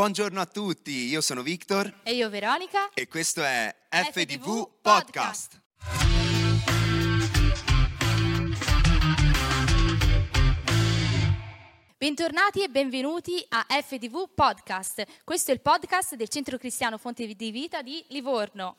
Buongiorno a tutti, io sono Victor E io Veronica. e questo è FDV FDV Podcast. Bentornati e benvenuti a FDV Podcast. Questo è il podcast del Centro Cristiano Fonte di Vita di Livorno.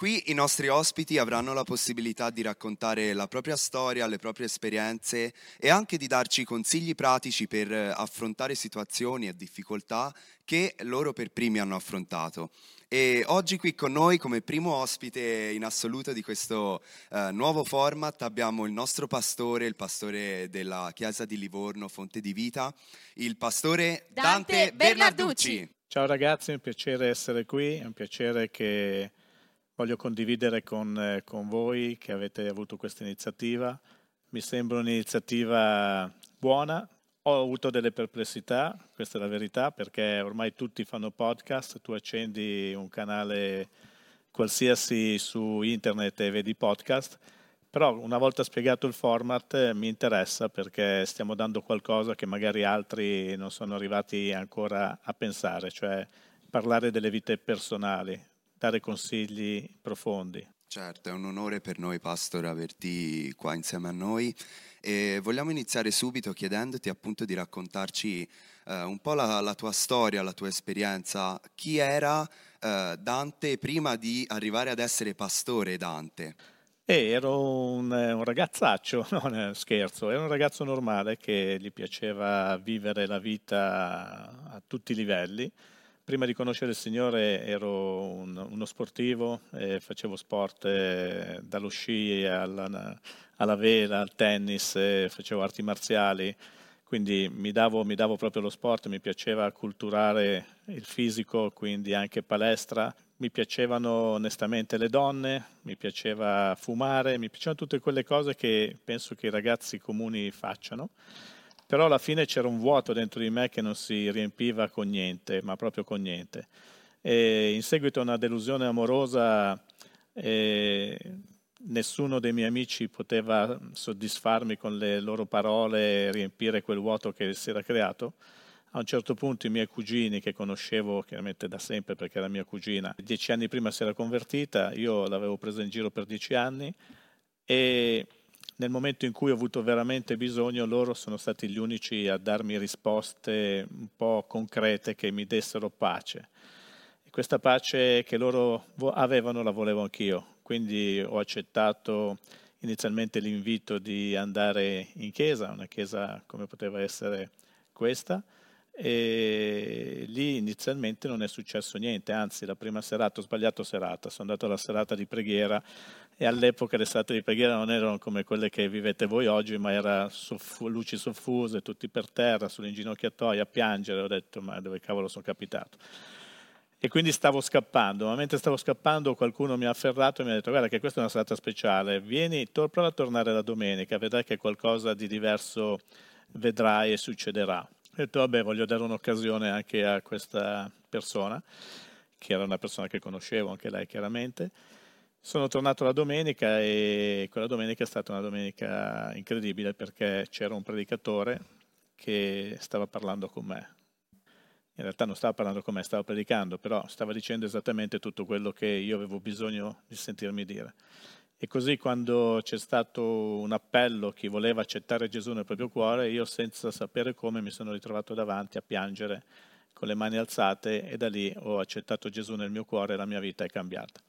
Qui i nostri ospiti avranno la possibilità di raccontare la propria storia, le proprie esperienze e anche di darci consigli pratici per eh, affrontare situazioni e difficoltà che loro per primi hanno affrontato. E oggi qui con noi come primo ospite in assoluto di questo eh, nuovo format abbiamo il nostro pastore, il pastore della Chiesa di Livorno, Fonte di Vita, il pastore Dante, Dante Bernarducci. Bernarducci. Ciao ragazzi, è un piacere essere qui, è un piacere che voglio condividere con, eh, con voi che avete avuto questa iniziativa. Mi sembra un'iniziativa buona, ho avuto delle perplessità, questa è la verità, perché ormai tutti fanno podcast, tu accendi un canale qualsiasi su internet e vedi podcast, però una volta spiegato il format eh, mi interessa perché stiamo dando qualcosa che magari altri non sono arrivati ancora a pensare, cioè parlare delle vite personali, dare consigli profondi. Certo, è un onore per noi, Pastor, averti qua insieme a noi e vogliamo iniziare subito chiedendoti appunto di raccontarci eh, un po' la, la tua storia, la tua esperienza. Chi era eh, Dante prima di arrivare ad essere pastore Dante? E ero un, un ragazzaccio, non scherzo, ero un ragazzo normale che gli piaceva vivere la vita a tutti i livelli. Prima di conoscere il Signore ero un- uno sportivo, e facevo sport eh, dallo sci alla, alla vela, al tennis, eh, facevo arti marziali, quindi mi davo, mi davo proprio lo sport, mi piaceva culturare il fisico, quindi anche palestra. Mi piacevano onestamente le donne, mi piaceva fumare, mi piacevano tutte quelle cose che penso che i ragazzi comuni facciano. Però alla fine c'era un vuoto dentro di me che non si riempiva con niente, ma proprio con niente. E in seguito a una delusione amorosa, eh, nessuno dei miei amici poteva soddisfarmi con le loro parole e riempire quel vuoto che si era creato. A un certo punto i miei cugini, che conoscevo chiaramente da sempre perché era mia cugina, dieci anni prima si era convertita, io l'avevo presa in giro per dieci anni e nel momento in cui ho avuto veramente bisogno, loro sono stati gli unici a darmi risposte un po' concrete che mi dessero pace. E questa pace che loro avevano la volevo anch'io, quindi ho accettato inizialmente l'invito di andare in chiesa, una chiesa come poteva essere questa, e lì inizialmente non è successo niente, anzi la prima serata, ho sbagliato serata, sono andato alla serata di preghiera e all'epoca le serate di preghiera non erano come quelle che vivete voi oggi, ma era soffu- luci soffuse, tutti per terra, sull'inginocchiatoio a piangere, ho detto ma dove cavolo sono capitato? E quindi stavo scappando, ma mentre stavo scappando qualcuno mi ha afferrato e mi ha detto guarda che questa è una serata speciale, vieni, tor- prova a tornare la domenica, vedrai che qualcosa di diverso vedrai e succederà. Ho detto vabbè voglio dare un'occasione anche a questa persona, che era una persona che conoscevo, anche lei chiaramente. Sono tornato la domenica e quella domenica è stata una domenica incredibile perché c'era un predicatore che stava parlando con me. In realtà non stava parlando con me, stava predicando, però stava dicendo esattamente tutto quello che io avevo bisogno di sentirmi dire. E così quando c'è stato un appello, chi voleva accettare Gesù nel proprio cuore, io senza sapere come mi sono ritrovato davanti a piangere con le mani alzate e da lì ho accettato Gesù nel mio cuore e la mia vita è cambiata.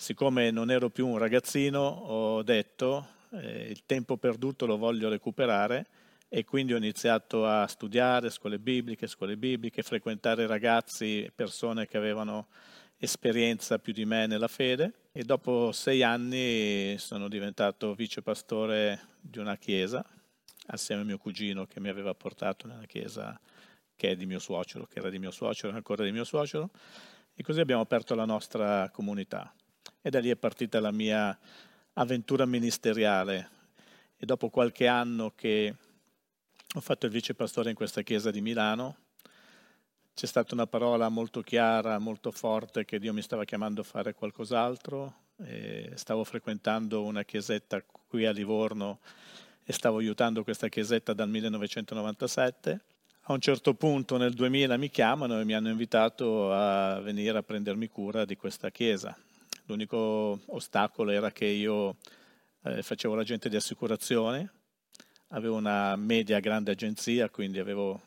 Siccome non ero più un ragazzino, ho detto eh, il tempo perduto lo voglio recuperare e quindi ho iniziato a studiare scuole bibliche, scuole bibliche, frequentare ragazzi, persone che avevano esperienza più di me nella fede e dopo sei anni sono diventato vicepastore di una chiesa assieme a mio cugino che mi aveva portato nella chiesa che è di mio suocero, che era di mio suocero, ancora di mio suocero e così abbiamo aperto la nostra comunità e da lì è partita la mia avventura ministeriale e dopo qualche anno che ho fatto il vicepastore in questa chiesa di Milano c'è stata una parola molto chiara, molto forte che Dio mi stava chiamando a fare qualcos'altro. Stavo frequentando una chiesetta qui a Livorno e stavo aiutando questa chiesetta dal 1997. A a un certo punto nel 2000 mi chiamano e mi hanno invitato a venire a prendermi cura di questa chiesa. L'unico ostacolo era che io eh, facevo l'agente di assicurazione, avevo una media grande agenzia, quindi avevo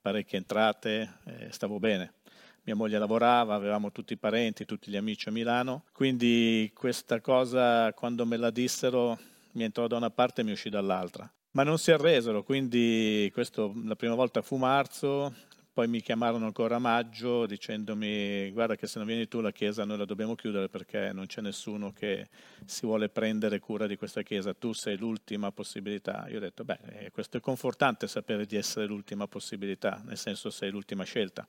parecchie entrate, eh, stavo bene. Mia moglie lavorava, avevamo tutti i parenti, tutti gli amici a Milano, quindi questa cosa quando me la dissero mi entrò da una parte e mi uscì dall'altra. Ma non si arresero, quindi questo la prima volta fu marzo, poi mi chiamarono ancora a maggio dicendomi guarda che se non vieni tu la chiesa noi la dobbiamo chiudere perché non c'è nessuno che si vuole prendere cura di questa chiesa, tu sei l'ultima possibilità. Io ho detto beh, eh, questo è confortante sapere di essere l'ultima possibilità, nel senso sei l'ultima scelta.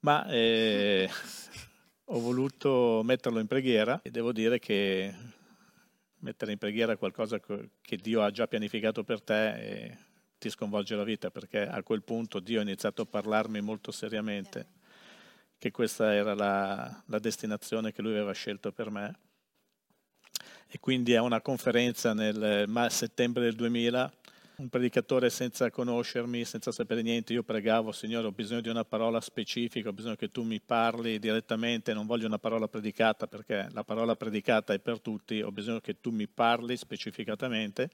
Ma eh, ho voluto metterlo in preghiera e devo dire che mettere in preghiera qualcosa che Dio ha già pianificato per te e ti sconvolge la vita, perché a quel punto Dio ha iniziato a parlarmi molto seriamente che questa era la, la destinazione che lui aveva scelto per me. E quindi a una conferenza nel settembre del 2000 un predicatore senza conoscermi, senza sapere niente, io pregavo, Signore, ho bisogno di una parola specifica, ho bisogno che tu mi parli direttamente, non voglio una parola predicata perché la parola predicata è per tutti, ho bisogno che tu mi parli specificatamente.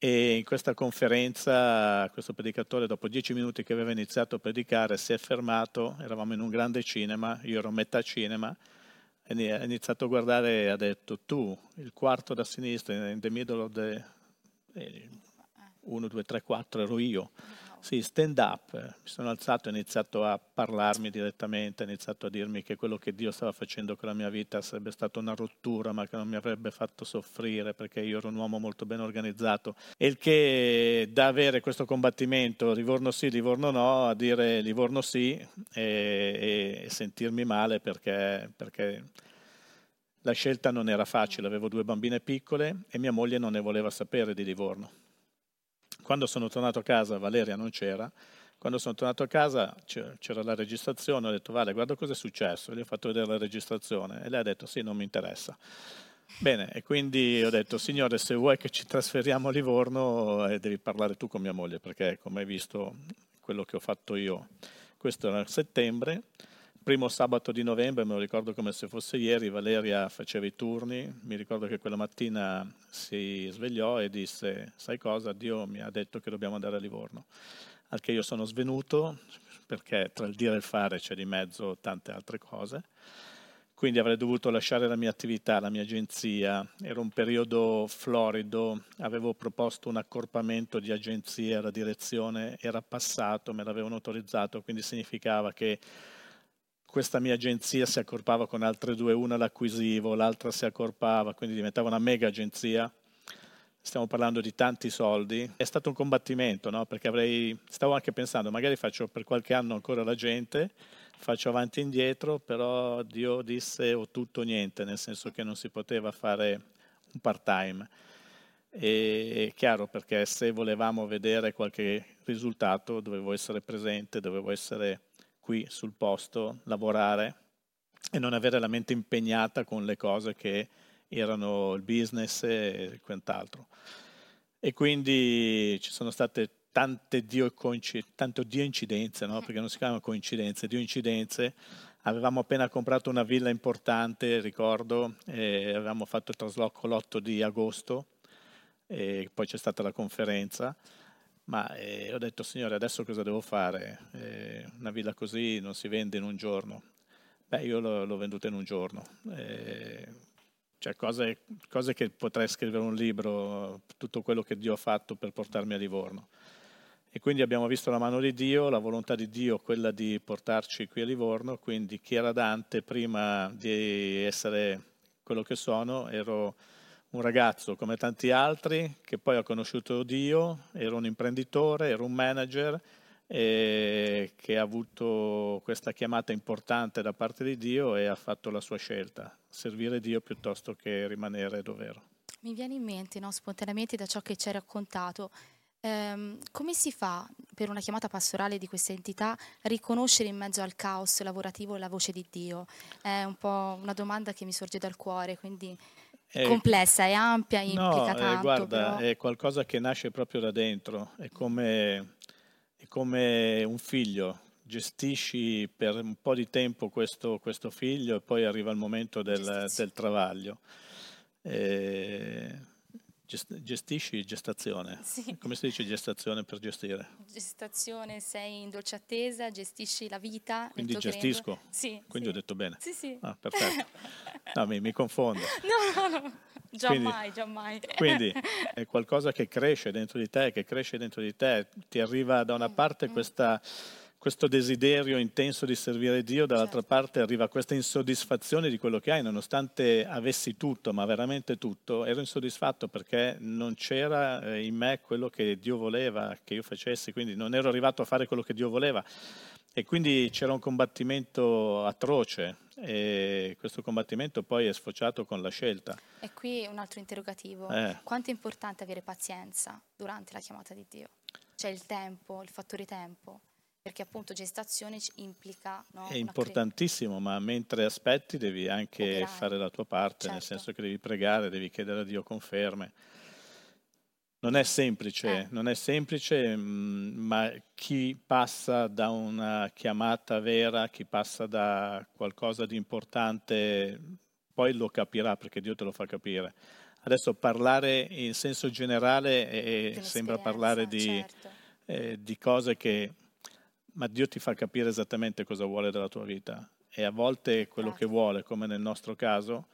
E in questa conferenza questo predicatore, dopo dieci minuti che aveva iniziato a predicare, si è fermato, eravamo in un grande cinema, io ero metà cinema, e ha iniziato a guardare e ha detto, tu, il quarto da sinistra, in the middle of the 1, 2, 3, 4 ero io. Sì, stand up, mi sono alzato e ho iniziato a parlarmi direttamente, ha iniziato a dirmi che quello che Dio stava facendo con la mia vita sarebbe stata una rottura, ma che non mi avrebbe fatto soffrire perché io ero un uomo molto ben organizzato. E il che da avere questo combattimento, Livorno sì, Livorno no, a dire Livorno sì e, e, e sentirmi male perché, perché la scelta non era facile, avevo due bambine piccole e mia moglie non ne voleva sapere di Livorno. Quando sono tornato a casa Valeria non c'era, quando sono tornato a casa c'era la registrazione, ho detto Vale guarda cosa è successo, gli ho fatto vedere la registrazione e lei ha detto sì non mi interessa. Bene, e quindi ho detto Signore se vuoi che ci trasferiamo a Livorno eh, devi parlare tu con mia moglie perché come hai visto quello che ho fatto io, questo era settembre, primo sabato di novembre, me lo ricordo come se fosse ieri, Valeria faceva i turni, mi ricordo che quella mattina si svegliò e disse, sai cosa, Dio mi ha detto che dobbiamo andare a Livorno. Al che io sono svenuto, perché tra il dire e il fare c'è di mezzo tante altre cose, quindi avrei dovuto lasciare la mia attività, la mia agenzia, era un periodo florido, avevo proposto un accorpamento di agenzie, la direzione era passato, me l'avevano autorizzato, quindi significava che questa mia agenzia si accorpava con altre due, una l'acquisivo, l'altra si accorpava, quindi diventava una mega agenzia. Stiamo parlando di tanti soldi. È stato un combattimento, no? perché avrei, stavo anche pensando, magari faccio per qualche anno ancora la gente, faccio avanti e indietro, però Dio disse o tutto o niente, nel senso che non si poteva fare un part-time. E è chiaro perché se volevamo vedere qualche risultato dovevo essere presente, dovevo essere qui sul posto, lavorare e non avere la mente impegnata con le cose che erano il business e quant'altro. E quindi ci sono state tante dio, tanto dio incidenze, no? perché non si chiamano coincidenze, dio incidenze. Avevamo appena comprato una villa importante, ricordo, avevamo fatto il trasloco l'8 di agosto e poi c'è stata la conferenza ma eh, ho detto, signore, adesso cosa devo fare? Eh, una villa così non si vende in un giorno. Beh, io l'ho, l'ho venduta in un giorno. Eh, cioè cose, cose, che potrei scrivere un libro, tutto quello che Dio ha fatto per portarmi a Livorno. E quindi abbiamo visto la mano di Dio, la volontà di Dio, quella di portarci qui a Livorno. Quindi chi era Dante prima di essere quello che sono, ero un ragazzo come tanti altri che poi ha conosciuto Dio, era un imprenditore, era un manager e che ha avuto questa chiamata importante da parte di Dio e ha fatto la sua scelta, servire Dio piuttosto che rimanere dov'ero. Mi viene in mente no, spontaneamente da ciò che ci hai raccontato, ehm, come si fa per una chiamata pastorale di questa entità a riconoscere in mezzo al caos lavorativo la voce di Dio? È un po' una domanda che mi sorge dal cuore, quindi è complessa, è ampia, implica no, tanto. guarda, però... è qualcosa che nasce proprio da dentro, è come, è come un figlio, gestisci per un po' di tempo questo, questo figlio e poi arriva il momento del, del travaglio. Eh, gestisci gestazione. Sì. Come si dice gestazione per gestire? Gestazione, sei in dolce attesa, gestisci la vita. Quindi gestisco? Sì. Quindi sì. ho detto bene? Sì, sì. Ah, perfetto. No, mi, mi confondo. No, no, no. Già quindi, mai, già mai. Quindi è qualcosa che cresce dentro di te, che cresce dentro di te. Ti arriva da una mm, parte mm. questa questo desiderio intenso di servire Dio, dall'altra certo. parte arriva questa insoddisfazione di quello che hai, nonostante avessi tutto, ma veramente tutto, ero insoddisfatto perché non c'era eh, in me quello che Dio voleva che io facessi, quindi non ero arrivato a fare quello che Dio voleva. E quindi c'era un combattimento atroce e questo combattimento poi è sfociato con la scelta. E qui un altro interrogativo. Eh. Quanto è importante avere pazienza durante la chiamata di Dio? Cioè il tempo, il fattore tempo perché appunto gestazione implica... No, è importantissimo, ma mentre aspetti devi anche Operai. fare la tua parte, certo. nel senso che devi pregare, devi chiedere a Dio conferme. Non è semplice, eh. non è semplice, mm, ma chi passa da una chiamata vera, chi passa da qualcosa di importante, poi lo capirà perché Dio te lo fa capire. Adesso parlare in senso generale eh, sembra parlare di, certo. eh, di cose che ma Dio ti fa capire esattamente cosa vuole dalla tua vita e a volte quello che vuole, come nel nostro caso,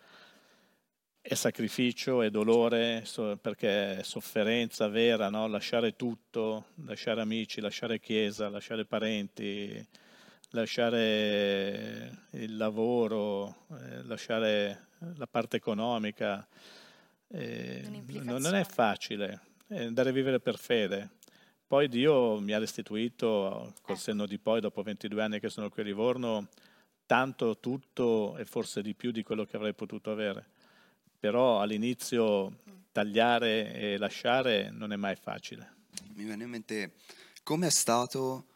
è sacrificio, è dolore, perché è sofferenza vera, no? lasciare tutto, lasciare amici, lasciare chiesa, lasciare parenti, lasciare il lavoro, eh, lasciare la parte economica. Eh, non è facile, è andare a vivere per fede. Poi Dio mi ha restituito col senno di poi, dopo 22 anni che sono qui a Livorno, tanto, tutto e forse di più di quello che avrei potuto avere. Però all'inizio tagliare e lasciare non è mai facile. Mi viene in mente come è stato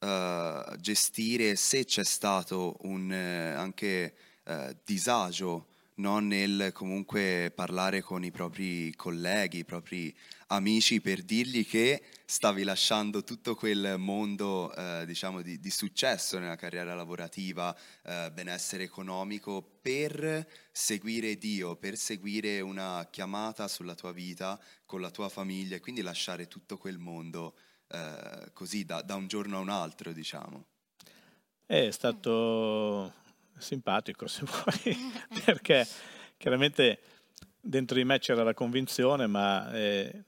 uh, gestire, se c'è stato un uh, anche uh, disagio no? nel comunque parlare con i propri colleghi, i propri amici per dirgli che stavi lasciando tutto quel mondo eh, diciamo di, di, successo nella carriera lavorativa, eh, benessere economico per seguire Dio, per seguire una chiamata sulla tua vita con la tua famiglia e quindi lasciare tutto quel mondo eh, così da, da un giorno a un altro diciamo. È stato simpatico se vuoi, perché chiaramente dentro di me c'era la convinzione, ma eh,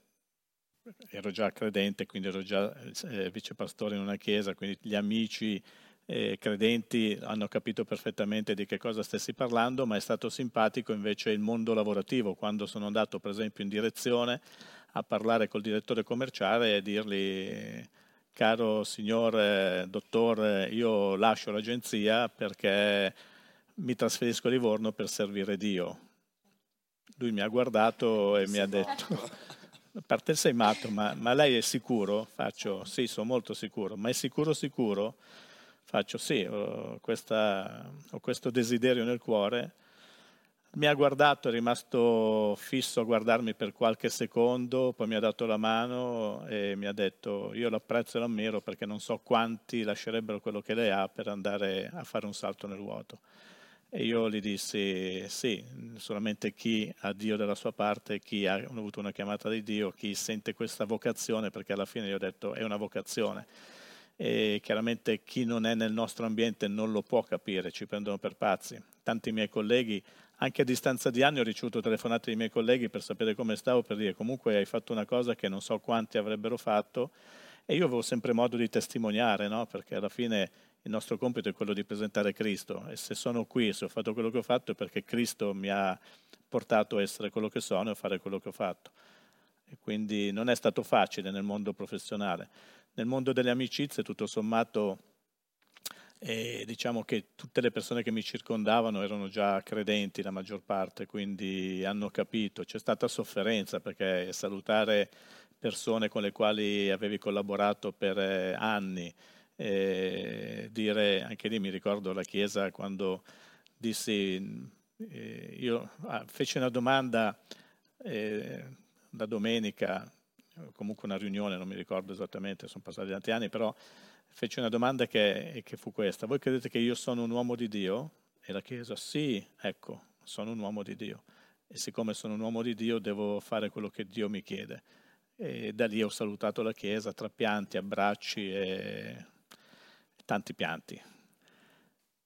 ero già credente, quindi ero già eh, vicepastore in una chiesa, quindi gli amici eh, credenti hanno capito perfettamente di che cosa stessi parlando, ma è stato simpatico invece il mondo lavorativo, quando sono andato per esempio in direzione a parlare col direttore commerciale e dirgli caro signor dottore, io lascio l'agenzia perché mi trasferisco a Livorno per servire Dio. Lui mi ha guardato e mi ha detto, a parte sei matto, ma, ma, lei è sicuro? Faccio, sì, sono molto sicuro, ma è sicuro sicuro? Faccio, sì, ho, questa, ho questo desiderio nel cuore. Mi ha guardato, è rimasto fisso a guardarmi per qualche secondo, poi mi ha dato la mano e mi ha detto io l'apprezzo e l'ammiro perché non so quanti lascerebbero quello che lei ha per andare a fare un salto nel vuoto. E io gli dissi sì, solamente chi ha Dio dalla sua parte, chi ha avuto una chiamata di Dio, chi sente questa vocazione, perché alla fine gli ho detto è una vocazione. E chiaramente chi non è nel nostro ambiente non lo può capire, ci prendono per pazzi. Tanti miei colleghi, anche a distanza di anni ho ricevuto telefonate dei miei colleghi per sapere come stavo, per dire comunque hai fatto una cosa che non so quanti avrebbero fatto e io avevo sempre modo di testimoniare, no? perché alla fine il nostro compito è quello di presentare Cristo e se sono qui, se ho fatto quello che ho fatto è perché Cristo mi ha portato a essere quello che sono e a fare quello che ho fatto. E quindi non è stato facile nel mondo professionale. Nel mondo delle amicizie, tutto sommato, eh, diciamo che tutte le persone che mi circondavano erano già credenti, la maggior parte, quindi hanno capito. C'è stata sofferenza perché salutare persone con le quali avevi collaborato per eh, anni, eh, dire, anche lì mi ricordo la Chiesa quando dissi, eh, io ah, feci una domanda eh, domenica, comunque una riunione, non mi ricordo esattamente, sono passati tanti anni, però fece una domanda che, che fu questa. Voi credete che io sono un uomo di Dio? E la Chiesa, sì, ecco, sono un uomo di Dio. E siccome sono un uomo di Dio devo fare quello che Dio mi chiede. E da lì ho salutato la Chiesa tra pianti, abbracci e tanti pianti.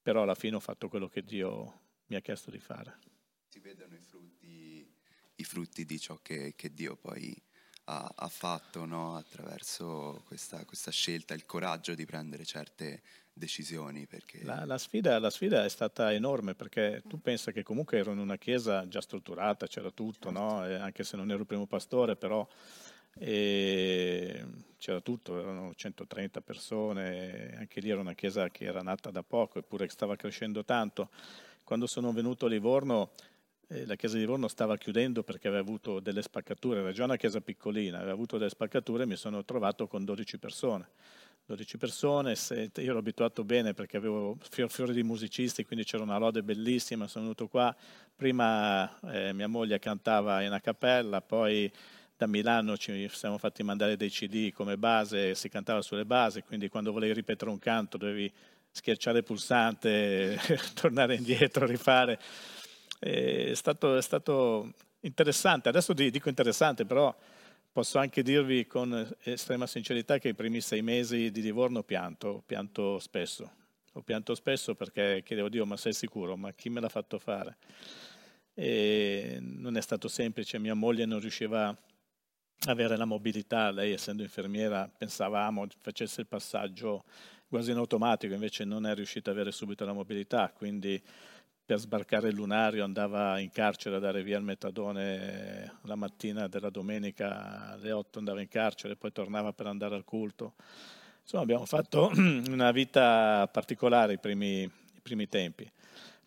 Però alla fine ho fatto quello che Dio mi ha chiesto di fare. Si vedono i frutti, i frutti di ciò che, che Dio poi ha, ha fatto no? attraverso questa, questa, scelta, il coraggio di prendere certe decisioni. Perché... La, la, sfida, la, sfida, è stata enorme perché tu pensi che comunque ero in una chiesa già strutturata, c'era tutto, no? anche se non ero il primo pastore, però c'era tutto, erano 130 persone, anche lì era una chiesa che era nata da poco eppure stava crescendo tanto. Quando sono venuto a Livorno eh, la chiesa di Livorno stava chiudendo perché aveva avuto delle spaccature, era già una chiesa piccolina, aveva avuto delle spaccature e mi sono trovato con 12 persone. 12 persone, io ero abituato bene perché avevo fior fiori di musicisti, quindi c'era una lode bellissima, sono venuto qua, prima eh, mia moglie cantava in una cappella, poi da Milano ci siamo fatti mandare dei CD come base, si cantava sulle basi, quindi quando volevi ripetere un canto dovevi schiacciare il pulsante, tornare indietro, rifare è stato, è stato interessante, adesso dico interessante, però posso anche dirvi con estrema sincerità che i primi sei mesi di Livorno ho pianto, pianto spesso. Ho pianto spesso perché chiedevo Dio, ma sei sicuro? Ma chi me l'ha fatto fare? E non è stato semplice, mia moglie non riusciva a avere la mobilità, lei essendo infermiera pensavamo facesse il passaggio quasi in automatico, invece non è riuscita ad avere subito la mobilità, quindi per sbarcare il lunario andava in carcere a dare via il metadone la mattina della domenica alle 8 andava in carcere, poi tornava per andare al culto. Insomma abbiamo fatto una vita particolare i primi, i primi tempi.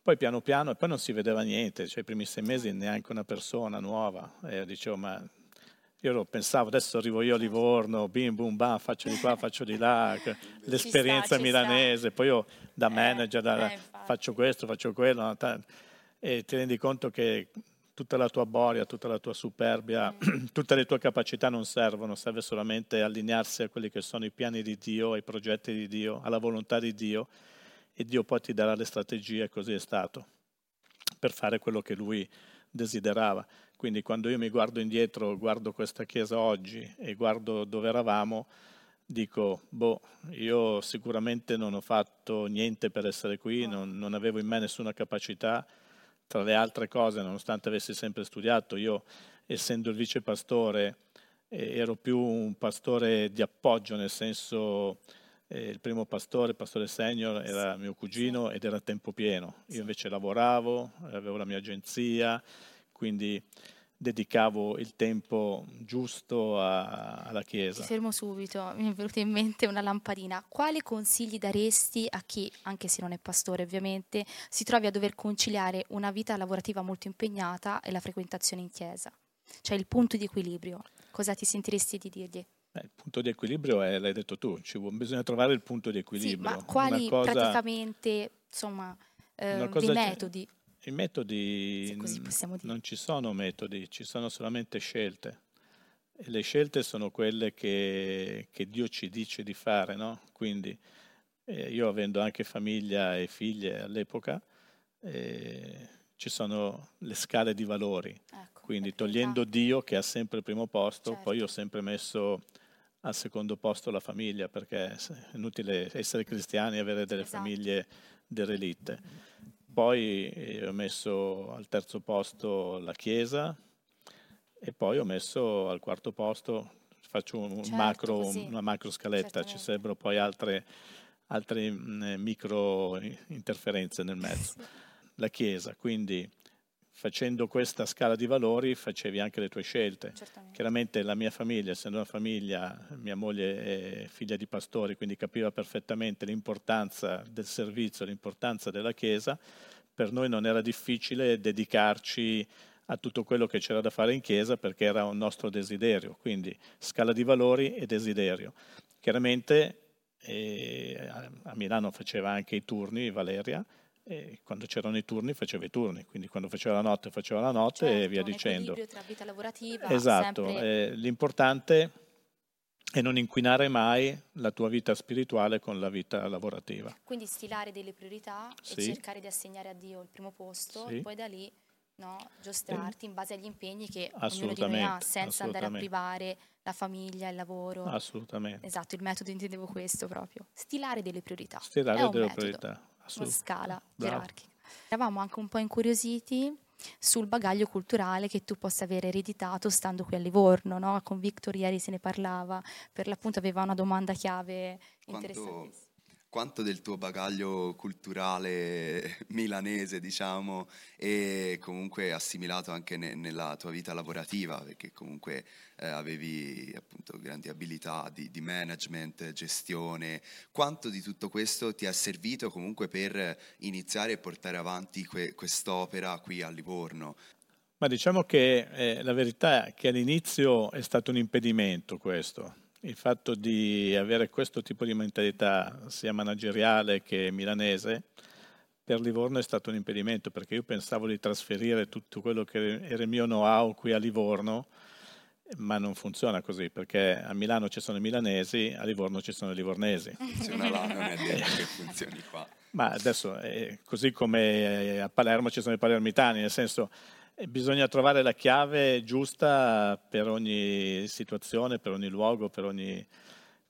Poi piano piano, e poi non si vedeva niente, cioè i primi sei mesi neanche una persona nuova. E dicevo, ma io pensavo, adesso arrivo io a Livorno, bim bum bam, faccio di qua, faccio di là, l'esperienza sta, milanese, sta. poi io da eh, manager da, eh, faccio questo, faccio quello, e ti rendi conto che tutta la tua boria, tutta la tua superbia, mm. tutte le tue capacità non servono, serve solamente allinearsi a quelli che sono i piani di Dio, ai progetti di Dio, alla volontà di Dio e Dio poi ti darà le strategie, così è stato, per fare quello che Lui desiderava. Quindi quando io mi guardo indietro, guardo questa chiesa oggi e guardo dove eravamo, dico, boh, io sicuramente non ho fatto niente per essere qui, non, non avevo in me nessuna capacità. Tra le altre cose, nonostante avessi sempre studiato, io essendo il vice pastore eh, ero più un pastore di appoggio, nel senso eh, il primo pastore, il pastore senior, era mio cugino ed era a tempo pieno. Io invece lavoravo, avevo la mia agenzia, quindi dedicavo il tempo giusto a, alla Chiesa. Ti fermo subito, mi è venuta in mente una lampadina. Quali consigli daresti a chi, anche se non è pastore ovviamente, si trovi a dover conciliare una vita lavorativa molto impegnata e la frequentazione in Chiesa? Cioè il punto di equilibrio, cosa ti sentiresti di dirgli? Eh, il punto di equilibrio è, l'hai detto tu, ci, bisogna trovare il punto di equilibrio. Sì, ma quali cosa, praticamente, insomma, eh, dei metodi? I metodi, non ci sono metodi, ci sono solamente scelte. E le scelte sono quelle che, che Dio ci dice di fare, no? Quindi eh, io avendo anche famiglia e figlie all'epoca, eh, ci sono le scale di valori. Ecco, Quindi togliendo Dio che ha sempre il primo posto, certo. poi ho sempre messo al secondo posto la famiglia, perché è inutile essere cristiani e avere delle esatto. famiglie derelitte. Poi eh, ho messo al terzo posto la Chiesa e poi ho messo al quarto posto, faccio un certo, macro, una macro scaletta, ci sarebbero poi altre, altre mh, micro interferenze nel mezzo. La Chiesa, quindi facendo questa scala di valori facevi anche le tue scelte. Certamente. Chiaramente la mia famiglia, essendo una famiglia, mia moglie è figlia di pastori, quindi capiva perfettamente l'importanza del servizio, l'importanza della Chiesa. Per noi non era difficile dedicarci a tutto quello che c'era da fare in Chiesa perché era un nostro desiderio, quindi scala di valori e desiderio. Chiaramente eh, a Milano faceva anche i turni, Valeria, E quando c'erano i turni faceva i turni, quindi quando faceva la notte faceva la notte certo, e via dicendo. tra vita lavorativa. Esatto, sempre... eh, l'importante è non inquinare mai la tua vita spirituale con la vita lavorativa. Quindi stilare delle priorità sì. e cercare di assegnare a Dio il primo posto sì. e poi da lì no, giostrarti in base agli impegni che ognuno di noi ha, senza andare a privare la famiglia, il lavoro. Assolutamente. Esatto, il metodo intendevo questo proprio. Stilare delle priorità. Stilare delle metodo, priorità. Una scala gerarchica. Eravamo anche un po' incuriositi sul bagaglio culturale che tu possa aver ereditato stando qui a Livorno, no? Con Victor ieri se ne parlava, per l'appunto aveva una domanda chiave interessantissima quanto del tuo bagaglio culturale milanese, diciamo, e comunque assimilato anche ne, nella tua vita lavorativa, perché comunque eh, avevi appunto grandi abilità di, di, management, gestione, quanto di tutto questo ti è servito comunque per iniziare e portare avanti que, quest'opera qui a Livorno? Ma diciamo che eh, la verità è che all'inizio è stato un impedimento questo, il fatto di avere questo tipo di mentalità, sia manageriale che milanese, per Livorno è stato un impedimento perché io pensavo di trasferire tutto quello che era il mio know-how qui a Livorno, ma non funziona così perché a Milano ci sono i milanesi, a Livorno ci sono i livornesi. Funziona là, non è detto che funzioni qua. Ma adesso, eh, così come a Palermo ci sono i palermitani, nel senso bisogna trovare la chiave giusta per ogni situazione, per ogni luogo, per ogni...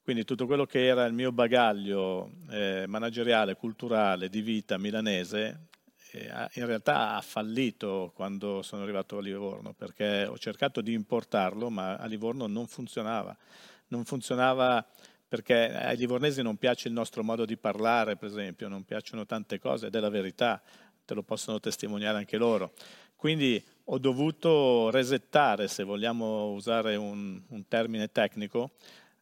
Quindi tutto quello che era il mio bagaglio eh, manageriale, culturale, di vita milanese, eh, in realtà ha fallito quando sono arrivato a Livorno, perché ho cercato di importarlo, ma a Livorno non funzionava. Non funzionava perché ai livornesi non piace il nostro modo di parlare, per esempio, non piacciono tante cose, ed è la verità, te lo possono testimoniare anche loro. Quindi ho dovuto resettare, se vogliamo usare un, un termine tecnico,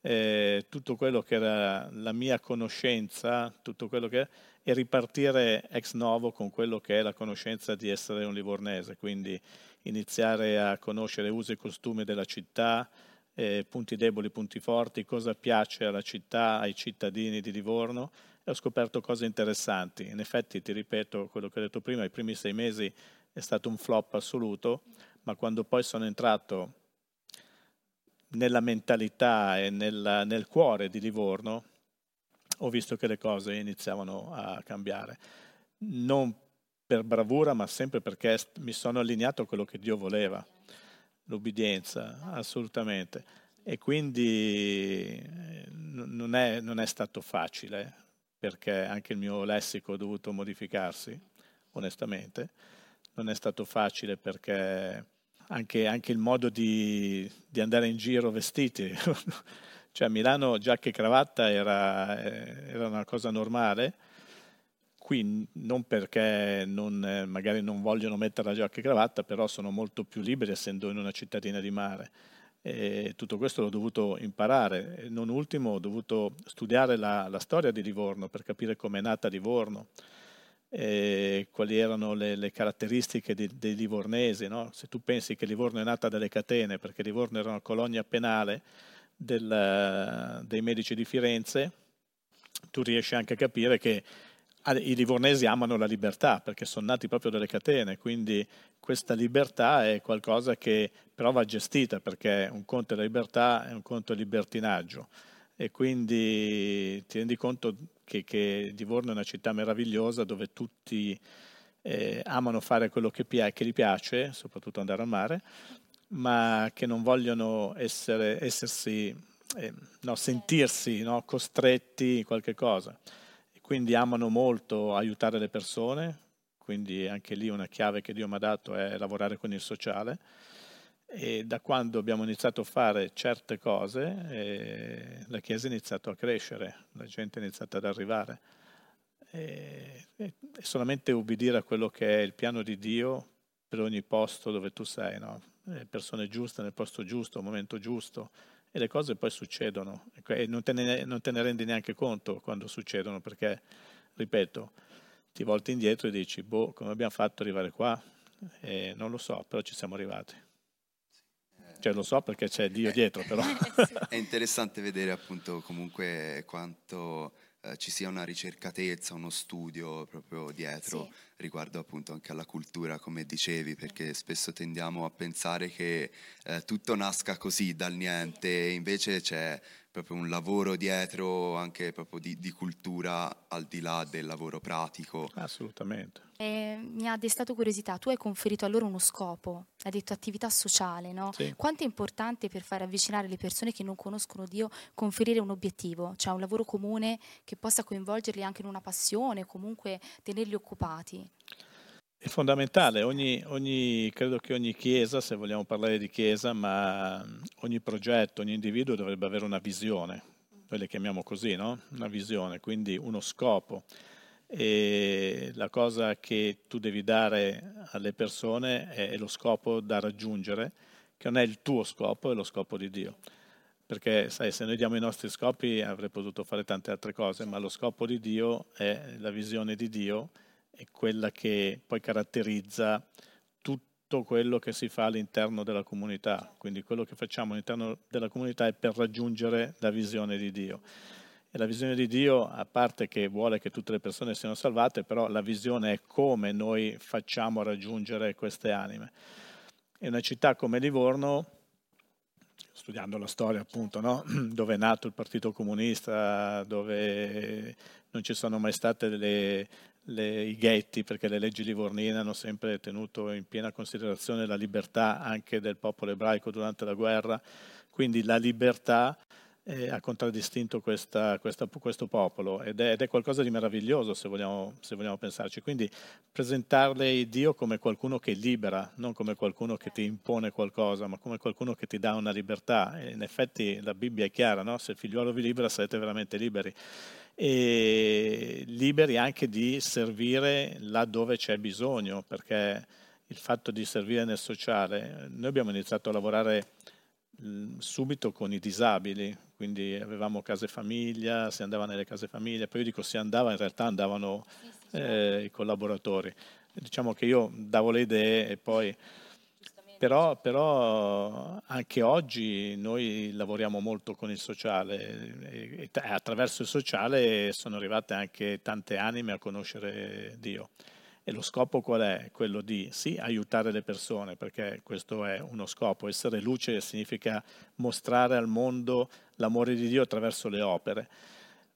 eh, tutto quello che era la mia conoscenza, tutto quello che e ripartire ex novo con quello che è la conoscenza di essere un livornese, quindi iniziare a conoscere usi e costumi della città, eh, punti deboli, punti forti, cosa piace alla città, ai cittadini di Livorno e ho scoperto cose interessanti. In effetti, ti ripeto quello che ho detto prima, i primi sei mesi è stato un flop assoluto, ma quando poi sono entrato nella mentalità e nella, nel cuore di Livorno, ho visto che le cose iniziavano a cambiare. Non per bravura, ma sempre perché mi sono allineato a quello che Dio voleva, l'obbedienza, assolutamente. E quindi eh, non è, non è stato facile, perché anche il mio lessico ha dovuto modificarsi, onestamente non è stato facile perché anche, anche il modo di, di, andare in giro vestiti, cioè a Milano giacca e cravatta era, era una cosa normale, qui non perché non, magari non vogliono mettere la giacca e cravatta, però sono molto più liberi essendo in una cittadina di mare. E tutto questo l'ho dovuto imparare. non ultimo ho dovuto studiare la, la storia di Livorno per capire come è nata Livorno eh, quali erano le, le caratteristiche di, dei livornesi. No? Se tu pensi che Livorno è nata dalle catene, perché Livorno era una colonia penale del, dei medici di Firenze, tu riesci anche a capire che i livornesi amano la libertà perché sono nati proprio dalle catene, quindi questa libertà è qualcosa che però va gestita perché un conto è libertà e un conto è libertinaggio e quindi ti rendi conto che, che Livorno è una città meravigliosa dove tutti eh, amano fare quello che, che, gli piace, soprattutto andare al mare, ma che non vogliono essere, essersi, eh, no, sentirsi no, costretti in qualche cosa. Quindi amano molto aiutare le persone, quindi anche lì una chiave che Dio mi ha dato è lavorare con il sociale e da quando abbiamo iniziato a fare certe cose eh, la Chiesa è iniziata a crescere, la gente è iniziata ad arrivare. E, e, solamente ubbidire a quello che è il piano di Dio per ogni posto dove tu sei, no? persone giuste nel posto giusto, al momento giusto e le cose poi succedono e non te, ne, non te ne rendi neanche conto quando succedono perché, ripeto, ti volti indietro e dici, boh, come abbiamo fatto ad arrivare qua? E non lo so, però ci siamo arrivati. Cioè, lo so perché c'è Dio dietro, però. È interessante vedere appunto comunque quanto eh, ci sia una ricercatezza, uno studio proprio dietro sì. riguardo appunto anche alla cultura, come dicevi, perché spesso tendiamo a pensare che eh, tutto nasca così dal niente, e invece c'è proprio un lavoro dietro anche proprio di, di cultura al di là del lavoro pratico. Assolutamente. Eh, mi ha destato curiosità, tu hai conferito a loro uno scopo, hai detto attività sociale, no? Sì. Quanto è importante per far avvicinare le persone che non conoscono Dio conferire un obiettivo, cioè un lavoro comune che possa coinvolgerli anche in una passione, comunque tenerli occupati? È fondamentale, ogni, ogni, credo che ogni chiesa, se vogliamo parlare di chiesa, ma ogni progetto, ogni individuo dovrebbe avere una visione, noi le chiamiamo così, no? Una visione, quindi uno scopo. E la cosa che tu devi dare alle persone è lo scopo da raggiungere, che non è il tuo scopo, è lo scopo di Dio. Perché sai, se noi diamo i nostri scopi avrei potuto fare tante altre cose, ma lo scopo di Dio è la visione di Dio è quella che poi caratterizza tutto quello che si fa all'interno della comunità. Quindi quello che facciamo all'interno della comunità è per raggiungere la visione di Dio. E la visione di Dio, a parte che vuole che tutte le persone siano salvate, però la visione è come noi facciamo raggiungere queste anime. E una città come Livorno, studiando la storia appunto, no? dove è nato il Partito Comunista, dove non ci sono mai state le, le, i ghetti, perché le leggi livornine hanno sempre tenuto in piena considerazione la libertà anche del popolo ebraico durante la guerra, quindi la libertà eh, ha contraddistinto questa, questa, questo popolo ed è, ed è, qualcosa di meraviglioso se vogliamo, se vogliamo pensarci. Quindi presentarle Dio come qualcuno che libera, non come qualcuno che ti impone qualcosa, ma come qualcuno che ti dà una libertà. E in effetti la Bibbia è chiara, no? se il figliuolo vi libera sarete veramente liberi e liberi anche di servire laddove c'è bisogno, perché il fatto di servire nel sociale, noi abbiamo iniziato a lavorare subito con i disabili, quindi avevamo case famiglia, si andava nelle case famiglia, poi io dico si andava, in realtà andavano eh, i collaboratori. Diciamo che io davo le idee e poi però, però, anche oggi noi lavoriamo molto con il sociale e, attraverso il sociale sono arrivate anche tante anime a conoscere Dio. E lo scopo qual è? Quello di sì aiutare le persone, perché questo è uno scopo. Essere luce significa mostrare al mondo l'amore di Dio attraverso le opere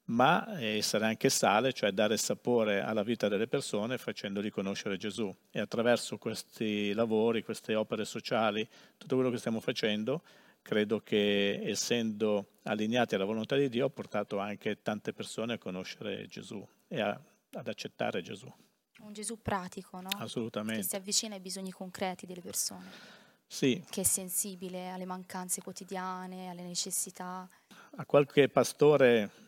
ma essere anche sale, cioè dare sapore alla vita delle persone facendoli conoscere Gesù. E attraverso questi lavori, queste opere sociali, tutto quello che stiamo facendo, credo che essendo allineati alla volontà di Dio ha portato anche tante persone a conoscere Gesù e a, ad accettare Gesù. Un Gesù pratico, no? Assolutamente. Che si avvicina ai bisogni concreti delle persone. Sì. Che è sensibile alle mancanze quotidiane, alle necessità. A qualche pastore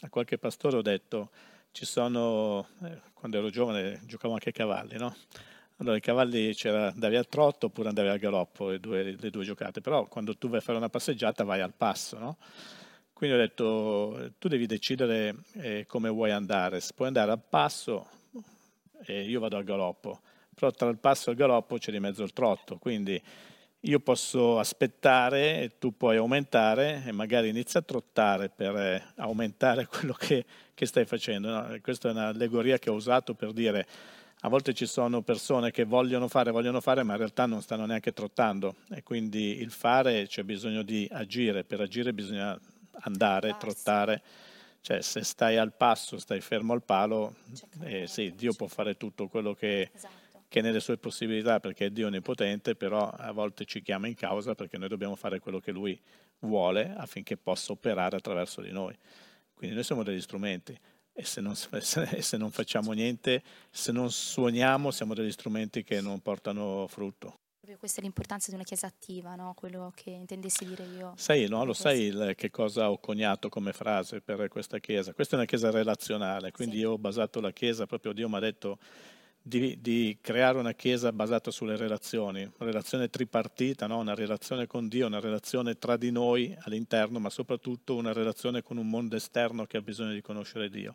a qualche pastore ho detto, ci sono, eh, quando ero giovane giocavo anche ai cavalli, no? Allora i cavalli c'era, andavi al trotto oppure andavi al galoppo, le due, le due giocate, però quando tu vai a fare una passeggiata vai al passo, no? Quindi ho detto, tu devi decidere eh, come vuoi andare, se puoi andare al passo, eh, io vado al galoppo, però tra il passo e il galoppo c'è di mezzo il trotto, quindi io posso aspettare e tu puoi aumentare e magari inizi a trottare per eh, aumentare quello che, che stai facendo. No? Questa è un'allegoria che ho usato per dire a volte ci sono persone che vogliono fare, vogliono fare, ma in realtà non stanno neanche trottando e quindi il fare c'è bisogno di agire, per agire bisogna andare, trottare. Cioè, se stai al passo, stai fermo al palo, eh, sì, Dio può fare tutto quello che, esatto che nelle sue possibilità, perché è Dio onnipotente, però a volte ci chiama in causa perché noi dobbiamo fare quello che Lui vuole affinché possa operare attraverso di noi. Quindi noi siamo degli strumenti e se non, se non facciamo niente, se non suoniamo, siamo degli strumenti che non portano frutto. Questa è l'importanza di una chiesa attiva, no? quello che intendessi dire io. Sai, no? lo sai il, che cosa ho coniato come frase per questa chiesa? Questa è una chiesa relazionale, quindi sì. io ho basato la chiesa, proprio Dio mi ha detto di, di, creare una chiesa basata sulle relazioni, una relazione tripartita, no? una relazione con Dio, una relazione tra di noi all'interno, ma soprattutto una relazione con un mondo esterno che ha bisogno di conoscere Dio.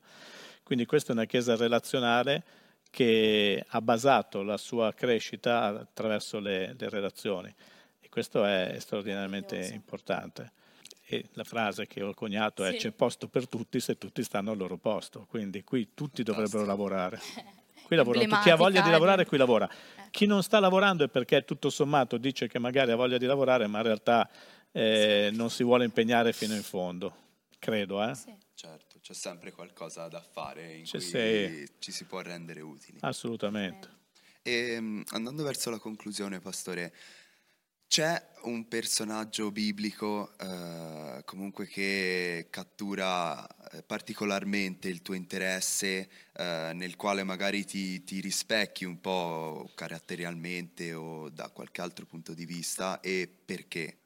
Quindi questa è una chiesa relazionale che ha basato la sua crescita attraverso le, le relazioni e questo è straordinariamente importante. e la frase che ho coniato è Sì. c'è posto per tutti se tutti stanno al loro posto, quindi qui tutti dovrebbero lavorare. Qui lavorano tutti. chi ha voglia di lavorare eh. qui lavora. Chi non sta lavorando è perché tutto sommato dice che magari ha voglia di lavorare, ma in realtà eh, non si vuole impegnare fino in fondo, credo. Eh? Sì. Certo, c'è sempre qualcosa da fare in C'è cui se- ci si può rendere utili. Assolutamente. E mm, andando verso la conclusione, Pastore, c'è un personaggio biblico eh, comunque che cattura eh, particolarmente il tuo interesse, eh, nel quale magari ti, ti rispecchi un po' caratterialmente o da qualche altro punto di vista e perché?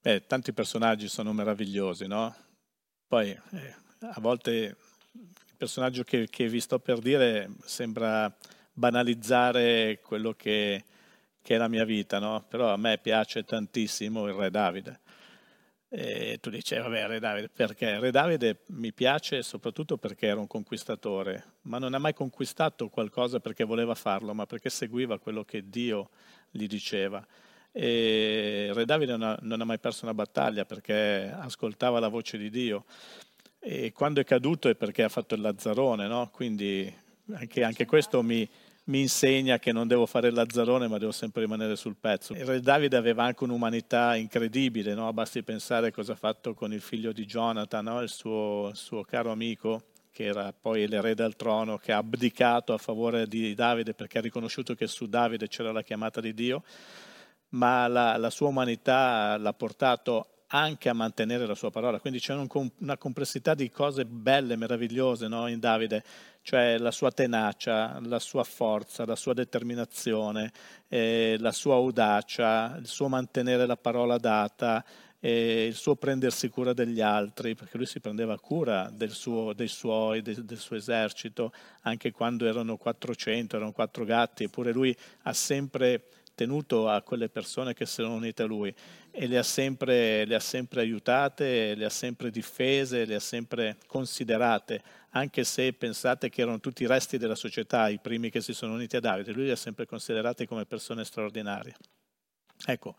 Beh, tanti personaggi sono meravigliosi, no? Poi eh, a volte il personaggio che, che vi sto per dire sembra banalizzare quello che, che è la mia vita, no? Però a me piace tantissimo il Re Davide. E tu dici, "Eh, vabbè, Re Davide, perché? Re Davide mi piace soprattutto perché era un conquistatore, ma non ha mai conquistato qualcosa perché voleva farlo, ma perché seguiva quello che Dio gli diceva. E Re Davide non ha, non ha mai perso una battaglia perché ascoltava la voce di Dio. E quando è caduto è perché ha fatto il lazzarone, no? Quindi anche, anche questo mi, mi insegna che non devo fare il lazzarone, ma devo sempre rimanere sul pezzo. Il re Davide aveva anche un'umanità incredibile, no? basti pensare cosa ha fatto con il figlio di Jonathan, no? il, suo, suo caro amico, che era poi l'erede al trono, che ha abdicato a favore di Davide perché ha riconosciuto che su Davide c'era la chiamata di Dio, ma la, la sua umanità l'ha portato anche a mantenere la sua parola. Quindi c'è una complessità di cose belle, meravigliose no? in Davide, cioè la sua tenacia, la sua forza, la sua determinazione, eh, la sua audacia, il suo mantenere la parola data, eh, il suo prendersi cura degli altri, perché lui si prendeva cura del suo, dei suoi, de- del suo esercito, anche quando erano 400, erano quattro gatti, eppure lui ha sempre tenuto a quelle persone che si erano unite a lui e le ha sempre, le ha sempre aiutate, le ha sempre difese, le ha sempre considerate, anche se pensate che erano tutti i resti della società, i primi che si sono uniti a Davide, lui li ha sempre considerati come persone straordinarie. Ecco,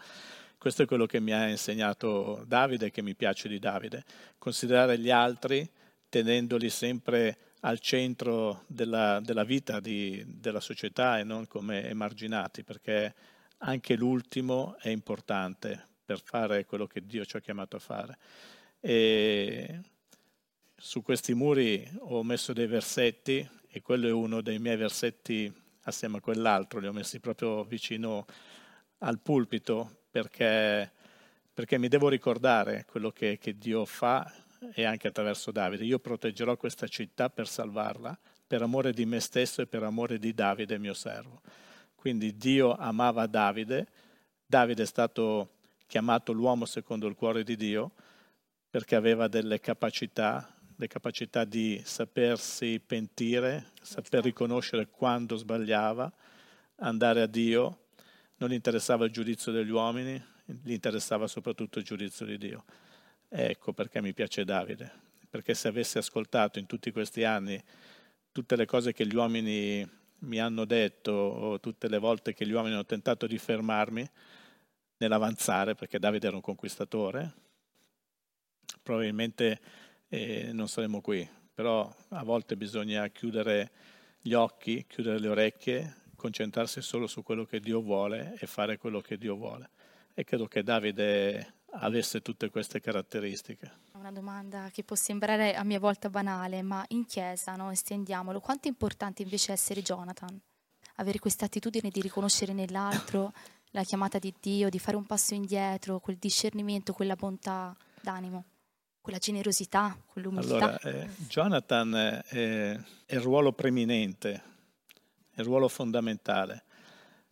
questo è quello che mi ha insegnato Davide e che mi piace di Davide, considerare gli altri tenendoli sempre al centro della, della vita di, della società e non come emarginati, perché anche l'ultimo è importante per fare quello che Dio ci ha chiamato a fare. E su questi muri ho messo dei versetti e quello è uno dei miei versetti assieme a quell'altro, li ho messi proprio vicino al pulpito perché, perché mi devo ricordare quello che, che Dio fa e anche attraverso Davide. Io proteggerò questa città per salvarla, per amore di me stesso e per amore di Davide, mio servo. Quindi Dio amava Davide, Davide è stato chiamato l'uomo secondo il cuore di Dio perché aveva delle capacità, le capacità di sapersi pentire, saper riconoscere quando sbagliava, andare a Dio, non gli interessava il giudizio degli uomini, gli interessava soprattutto il giudizio di Dio. Ecco perché mi piace Davide, perché se avessi ascoltato in tutti questi anni tutte le cose che gli uomini mi hanno detto o tutte le volte che gli uomini hanno tentato di fermarmi nell'avanzare, perché Davide era un conquistatore, probabilmente eh, non saremmo qui, però a volte bisogna chiudere gli occhi, chiudere le orecchie, concentrarsi solo su quello che Dio vuole e fare quello che Dio vuole. E credo che Davide avesse tutte queste caratteristiche. Una domanda che può sembrare a mia volta banale, ma in chiesa, no? estendiamolo, quanto è importante invece essere Jonathan? Avere questa attitudine di riconoscere nell'altro la chiamata di Dio, di fare un passo indietro, quel discernimento, quella bontà d'animo, quella generosità, quell'umiltà. Allora, eh, Jonathan è, è il ruolo preminente, è il ruolo fondamentale.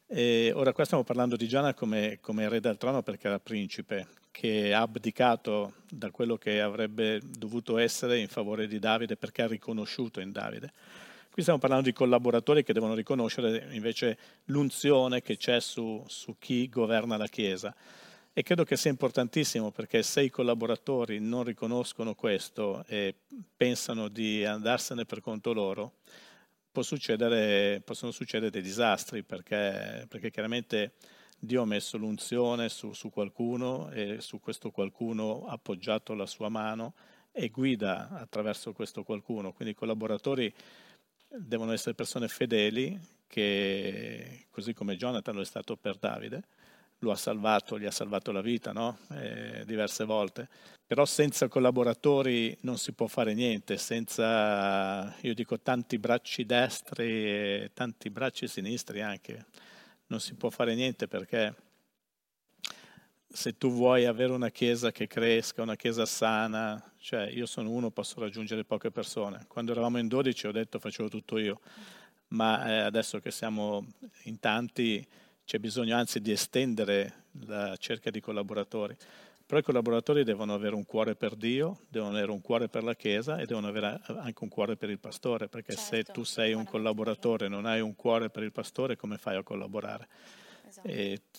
E ora qua stiamo parlando di Jonathan come, come re del trono perché era principe, che ha abdicato da quello che avrebbe dovuto essere in favore di Davide perché ha riconosciuto in Davide. Qui stiamo parlando di collaboratori che devono riconoscere invece l'unzione che c'è su, su chi governa la Chiesa. E credo che sia importantissimo perché se i collaboratori non riconoscono questo e pensano di andarsene per conto loro, possono succedere dei disastri perché, perché chiaramente Dio ha messo l'unzione su, su qualcuno e su questo qualcuno ha appoggiato la sua mano e guida attraverso questo qualcuno. Quindi i collaboratori devono essere persone fedeli che, così come Jonathan lo è stato per Davide, lo ha salvato, gli ha salvato la vita no? eh, diverse volte. Però senza collaboratori non si può fare niente, senza, io dico, tanti bracci destri e tanti bracci sinistri anche. Non si può fare niente perché se tu vuoi avere una chiesa che cresca, una chiesa sana, cioè io sono uno, posso raggiungere poche persone. Quando eravamo in 12 ho detto facevo tutto io, ma eh, adesso che siamo in tanti c'è bisogno anzi di estendere la cerca di collaboratori. Però i collaboratori devono avere un cuore per Dio, devono avere un cuore per la Chiesa e devono avere anche un cuore per il pastore, perché certo, se tu sei un collaboratore e non hai un cuore per il pastore, come fai a collaborare? Esatto.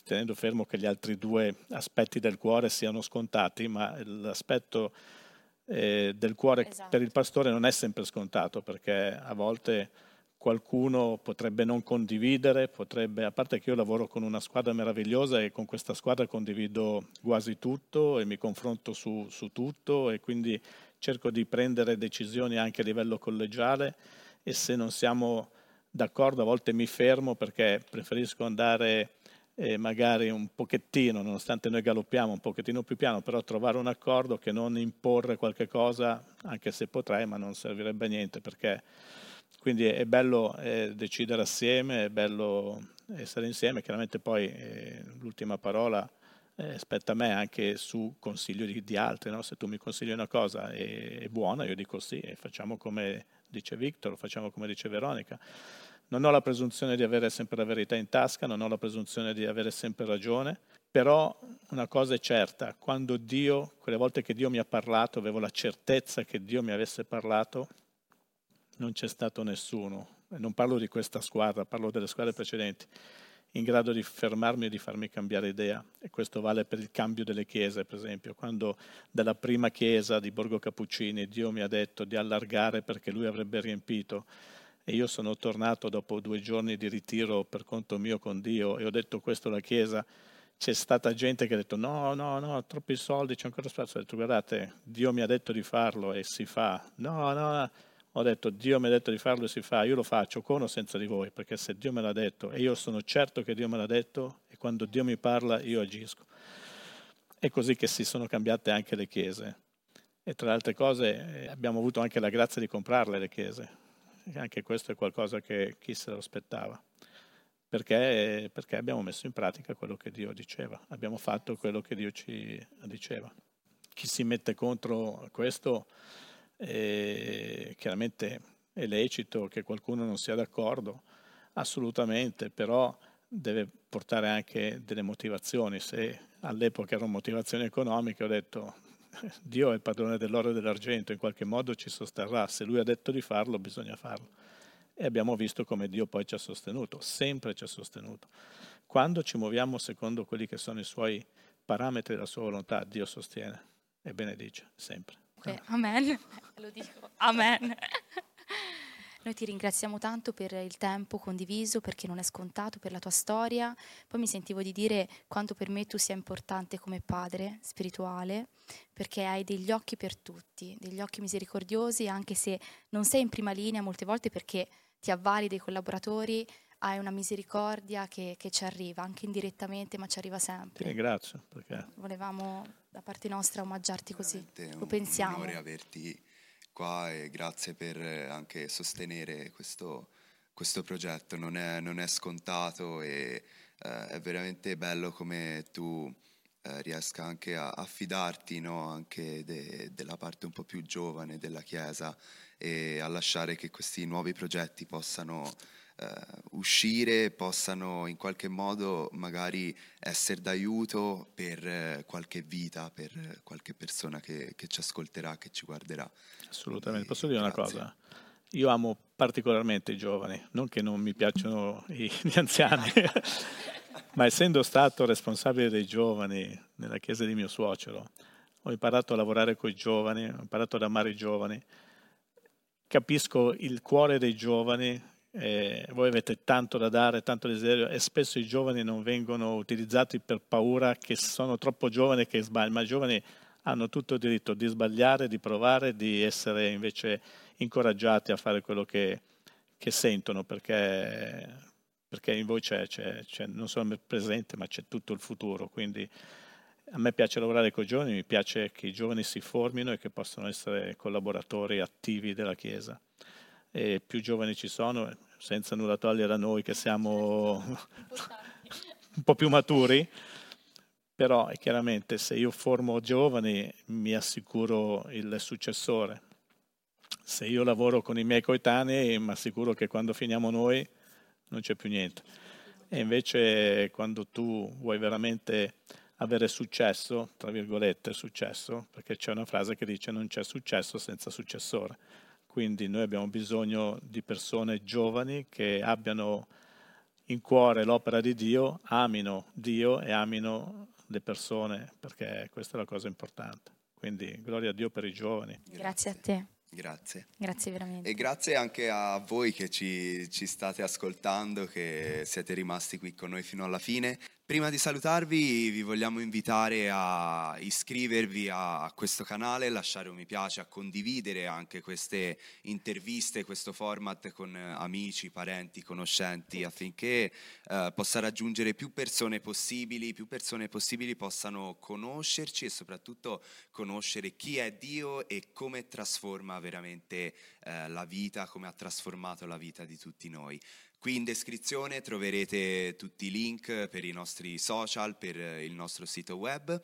Tenendo fermo che gli altri due aspetti del cuore siano scontati, ma l'aspetto eh, del cuore esatto. per il pastore non è sempre scontato, perché a volte qualcuno potrebbe non condividere, potrebbe, a parte che io lavoro con una squadra meravigliosa e con questa squadra condivido quasi tutto e mi confronto su, su tutto e quindi cerco di prendere decisioni anche a livello collegiale e se non siamo d'accordo a volte mi fermo perché preferisco andare eh, magari un pochettino, nonostante noi galoppiamo un pochettino più piano, però trovare un accordo che non imporre qualche cosa, anche se potrei, ma non servirebbe a niente perché quindi è bello eh, decidere assieme, è bello essere insieme, chiaramente poi eh, l'ultima parola eh, spetta a me anche su consiglio di, di altri, no? se tu mi consigli una cosa è, è, buona, io dico sì, e facciamo come dice Victor, facciamo come dice Veronica. Non ho la presunzione di avere sempre la verità in tasca, non ho la presunzione di avere sempre ragione, però una cosa è certa, quando Dio, quelle volte che Dio mi ha parlato, avevo la certezza che Dio mi avesse parlato, non c'è stato nessuno, non parlo di questa squadra, parlo delle squadre precedenti, in grado di fermarmi e di farmi cambiare idea. E questo vale per il cambio delle chiese, per esempio. Quando dalla prima chiesa di Borgo Cappuccini Dio mi ha detto di allargare perché lui avrebbe riempito, e io sono tornato dopo due giorni di ritiro per conto mio con Dio e ho detto questo alla chiesa, c'è stata gente che ha detto no, no, no, troppi soldi, c'è ancora spazio. Ho detto guardate, Dio mi ha detto di farlo e si fa. No, no, ho detto Dio mi ha detto di farlo e si fa, io lo faccio con o senza di voi, perché se Dio me l'ha detto e io sono certo che Dio me l'ha detto e quando Dio mi parla io agisco. È così che si sono cambiate anche le chiese. E tra le altre cose eh, abbiamo avuto anche la grazia di comprarle le chiese. Anche questo è qualcosa che chi se lo aspettava. Perché, perché abbiamo messo in pratica quello che Dio diceva, abbiamo fatto quello che Dio ci diceva. Chi si mette contro questo e chiaramente è lecito che qualcuno non sia d'accordo, assolutamente, però deve portare anche delle motivazioni. Se all'epoca erano motivazioni economiche, ho detto Dio è il padrone dell'oro e dell'argento, in qualche modo ci sosterrà, se lui ha detto di farlo bisogna farlo. E abbiamo visto come Dio poi ci ha sostenuto, sempre ci ha sostenuto. Quando ci muoviamo secondo quelli che sono i suoi parametri della sua volontà, Dio sostiene e benedice sempre. Okay, amen. Lo dico, amen. Noi ti ringraziamo tanto per il tempo condiviso, perché non è scontato, per la tua storia. Poi mi sentivo di dire quanto per me tu sia importante come padre spirituale, perché hai degli occhi per tutti, degli occhi misericordiosi, anche se non sei in prima linea molte volte perché ti avvali dei collaboratori, hai una misericordia che, che, ci arriva, anche indirettamente, ma ci arriva sempre. Ti ringrazio. Perché... Volevamo da parte nostra omaggiarti così. È Lo pensiamo. un onore averti qua e grazie per anche sostenere questo, questo progetto. Non è, non è, scontato e eh, è veramente bello come tu eh, riesca anche a, a fidarti no? anche de, della parte un po' più giovane della Chiesa e a lasciare che questi nuovi progetti possano uscire possano in qualche modo magari essere d'aiuto per uh, qualche vita, per qualche persona che, che, ci ascolterà, che ci guarderà. Assolutamente. Posso dire grazie. una cosa? Io amo particolarmente i giovani, non che non mi piacciono gli anziani, ma essendo stato responsabile dei giovani nella chiesa di mio suocero, ho imparato a lavorare con i giovani, ho imparato ad amare i giovani, capisco il cuore dei giovani eh, voi avete tanto da dare, tanto desiderio e spesso i giovani non vengono utilizzati per paura che sono troppo giovani che sbagliano, ma i giovani hanno tutto il diritto di sbagliare, di provare, di essere invece incoraggiati a fare quello che, che sentono perché, perché, in voi c'è, c'è, c'è non solo il presente ma c'è tutto il futuro. Quindi a me piace lavorare con i giovani, mi piace che i giovani si formino e che possano essere collaboratori attivi della Chiesa. E più giovani ci sono, senza nulla togliere a noi che siamo un po' più maturi, però chiaramente se io formo giovani mi assicuro il successore. Se io lavoro con i miei coetanei mi assicuro che quando finiamo noi non c'è più niente. E invece quando tu vuoi veramente avere successo, tra virgolette successo, perché c'è una frase che dice non c'è successo senza successore. Quindi noi abbiamo bisogno di persone giovani che abbiano in cuore l'opera di Dio, amino Dio e amino le persone, perché questa è la cosa importante. Quindi gloria a Dio per i giovani. Grazie a te. Grazie. Grazie veramente. E grazie anche a voi che ci, ci, state ascoltando, che siete rimasti qui con noi fino alla fine. Prima di salutarvi vi vogliamo invitare a iscrivervi a questo canale, lasciare un mi piace, a condividere anche queste interviste, questo format con amici, parenti, conoscenti affinché eh, possa raggiungere più persone possibili, più persone possibili possano conoscerci e soprattutto conoscere chi è Dio e come trasforma veramente eh, la vita, come ha trasformato la vita di tutti noi. Qui in descrizione troverete tutti i link per i nostri social, per il nostro sito web.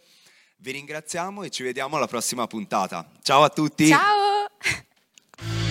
Vi ringraziamo e ci vediamo alla prossima puntata. Ciao a tutti! Ciao!